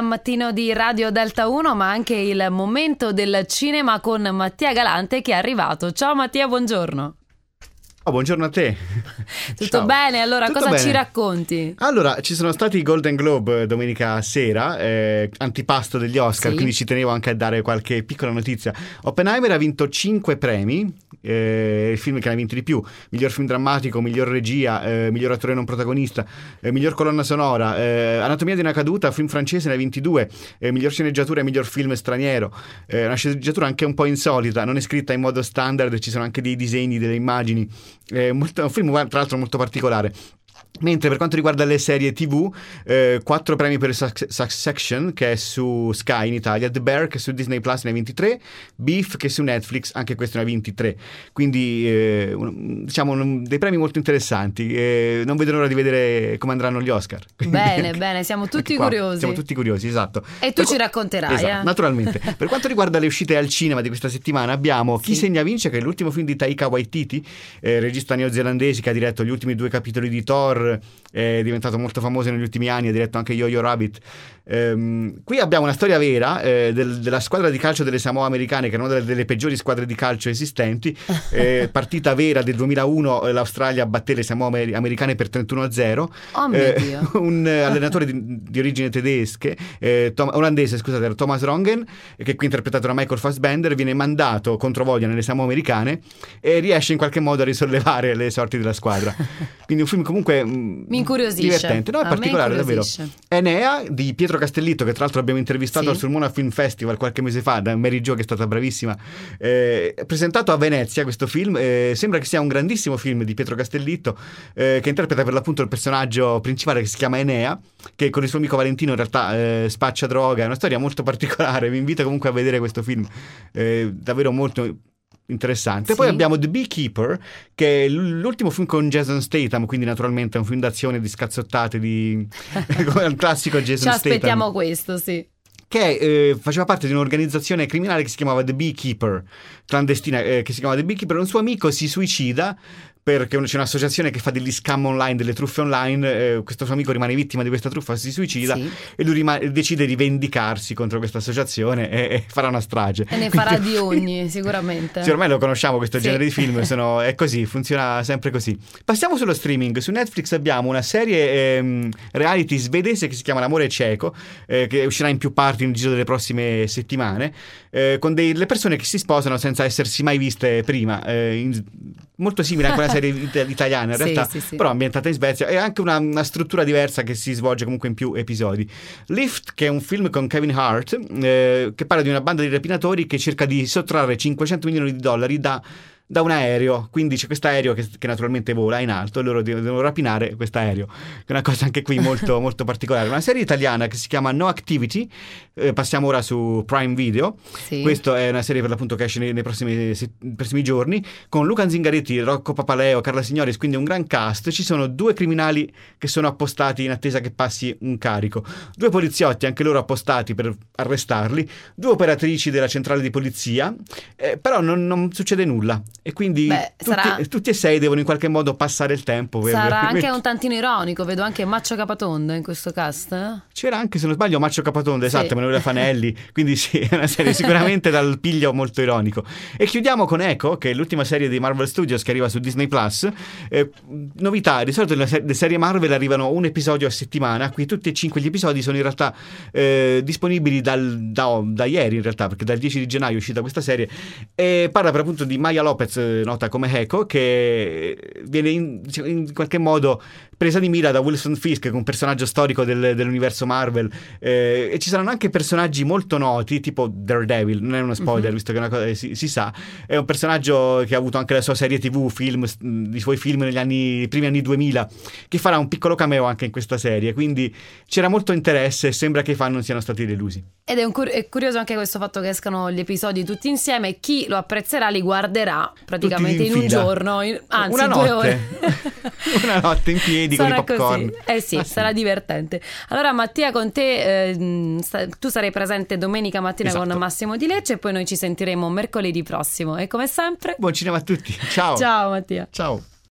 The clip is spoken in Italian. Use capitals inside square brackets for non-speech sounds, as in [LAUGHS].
Mattino di Radio Delta 1, ma anche il momento del cinema con Mattia Galante che è arrivato. Ciao Mattia, buongiorno. Oh, buongiorno a te. Tutto Ciao. bene? Allora, Tutto cosa bene. ci racconti? Allora, ci sono stati i Golden Globe eh, domenica sera, eh, antipasto degli Oscar, Sì. quindi ci tenevo anche a dare qualche piccola notizia. Oppenheimer ha vinto 5 premi, eh, il film che ne ha vinti di più, miglior film drammatico, miglior regia, eh, miglior attore non protagonista, eh, miglior colonna sonora, eh, Anatomia di una caduta, film francese ne ha vinti due, eh, miglior sceneggiatura e miglior film straniero, una sceneggiatura anche un po' insolita, non è scritta in modo standard, ci sono anche dei disegni, delle immagini, è molto- un film tra l'altro molto particolare. Mentre per quanto riguarda le serie TV, eh, quattro premi per Suc- Succession, che è su Sky in Italia, The Bear, che su Disney Plus ne ha 23, Beef, che su Netflix, anche questo ne ha 23. Quindi, eh, un- diciamo, un- dei premi molto interessanti. Eh, non vedo l'ora di vedere come andranno gli Oscar. Quindi- Bene, bene, siamo tutti Anche curiosi. Siamo tutti curiosi, esatto. E tu Per ci racconterai, Esatto, eh? naturalmente. per quanto riguarda le uscite al cinema di questa settimana, abbiamo [LAUGHS] Chi Sì. segna vince, che è l'ultimo film di Taika Waititi, eh, regista neozelandese che ha diretto gli ultimi due capitoli di Thor, è diventato molto famoso negli ultimi anni, ha diretto anche Yo-Yo Rabbit. Ehm, qui abbiamo una storia vera eh, del- della squadra di calcio delle Samoa americane, che è una delle, delle peggiori squadre di calcio esistenti. [LAUGHS] Eh, partita vera del 2001, eh, l'Australia batté le Samoa amer- americane per 31-0. Oh mio Eh, Dio. [LAUGHS] un eh, [LAUGHS] allenatore di, di origine tedesche, eh, Tom- olandese, scusate, era Thomas Rongen, che qui interpretato da Michael Fassbender, viene mandato contro voglia nelle Samoa americane e riesce in qualche modo a risollevare le sorti della squadra. [LAUGHS] Quindi un film comunque mh, Mi incuriosisce. divertente, no? È particolare, davvero. Enea di Pietro Castellitto, che tra l'altro abbiamo intervistato Sì. al Sulmona Film Festival qualche mese fa, da Mary Jo, che è stata bravissima. Eh, presentato a Venezia questo film, eh, sembra che sia un grandissimo film di Pietro Castellitto, eh, che interpreta per l'appunto il personaggio principale che si chiama Enea, che con il suo amico Valentino in realtà eh, spaccia droga. È una storia molto particolare. [LAUGHS] Vi invito comunque a vedere questo film, eh, davvero molto. Interessante. Sì. Poi abbiamo The Beekeeper, che è l'ultimo film con Jason Statham, quindi naturalmente è un film d'azione di scazzottate, di... [LAUGHS] [LAUGHS] come il classico Jason Ci Statham aspettiamo questo, sì. che eh, faceva parte di un'organizzazione criminale che si chiamava The Beekeeper, clandestina, eh, che si chiamava The Beekeeper. Un suo amico si suicida perché c'è un'associazione che fa degli scam online, delle truffe online. eh, questo suo amico rimane vittima di questa truffa, si suicida Sì. e lui rima- decide di vendicarsi contro questa associazione e, e farà una strage. E ne farà Quindi- di [LAUGHS] ogni, sicuramente. Sì, ormai lo conosciamo questo Sì. genere di film, sono- [LAUGHS] è così, funziona sempre così. Passiamo sullo streaming. Su Netflix abbiamo una serie ehm, reality svedese che si chiama L'amore cieco, eh, che uscirà in più parti nel giro delle prossime settimane, eh, con delle persone che si sposano senza essersi mai viste prima. eh, in- molto simile a quella [LAUGHS] serie it- italiana in realtà, sì, sì. però ambientata in Svezia e anche una, una struttura diversa che si svolge comunque in più episodi. Lift, che è un film con Kevin Hart, eh, che parla di una banda di rapinatori che cerca di sottrarre 500 milioni di dollari da, da un aereo. Quindi c'è questo aereo che, che naturalmente vola in alto e loro devono, devono rapinare questo aereo. È una cosa anche qui molto, [LAUGHS] molto particolare. Una serie italiana che si chiama No Activity, eh, passiamo ora su Prime Video. Sì. Questa è una serie per l'appunto che esce nei, nei prossimi, se- prossimi giorni con Luca Zingaretti, Rocco Papaleo, Carla Signoris, quindi un gran cast. Ci sono due criminali che sono appostati in attesa che passi un carico, due poliziotti anche loro appostati per arrestarli, due operatrici della centrale di polizia, eh, però non, non succede nulla e quindi Beh, tutti, sarà- tutti e sei devono in qualche modo passare il tempo. per- Sarà [LAUGHS] anche un tantino ironico, vedo anche Maccio Capatonda in questo cast. eh? C'era anche, se non sbaglio, Maccio Capatonda, esatto, Sì. Emanuele Fanelli, [LAUGHS] quindi sì, è una serie sicuramente dal piglio molto ironico. E chiudiamo con Echo, che è l'ultima serie di Marvel Studios che arriva su Disney+. Plus. Eh, novità, di solito le, se- le serie Marvel arrivano un episodio a settimana, qui tutti e cinque gli episodi sono in realtà eh, disponibili dal- da, da ieri in realtà, perché dal 10 di gennaio è uscita questa serie, e parla per appunto di Maya Lopez, nota come Echo, che viene in, diciamo, in qualche modo presa di mira da Wilson Fisk, che è un personaggio storico del- dell'universo Marvel, eh, e ci saranno anche personaggi molto noti, tipo Daredevil, non è uno spoiler, Mhm. visto che è una cosa, si, si sa, è un personaggio che ha avuto anche la sua serie tv, film, s- i suoi film negli anni, primi anni 2000, che farà un piccolo cameo anche in questa serie, quindi c'era molto interesse e sembra che i fan non siano stati delusi. Ed è, cur- è curioso anche questo fatto che escano gli episodi tutti insieme. Chi lo apprezzerà li guarderà praticamente in in un giorno, in- anzi Una due notte. ore. [LAUGHS] Una notte in piedi con i Sarà popcorn. così. Eh sì, Ah, sì. sarà divertente. Allora Mattia, con te, eh, tu sarai presente domenica mattina Esatto. con Massimo Di Lecce e poi noi ci sentiremo mercoledì prossimo. E come sempre, Buon cinema a tutti. Ciao. ciao Mattia. Ciao.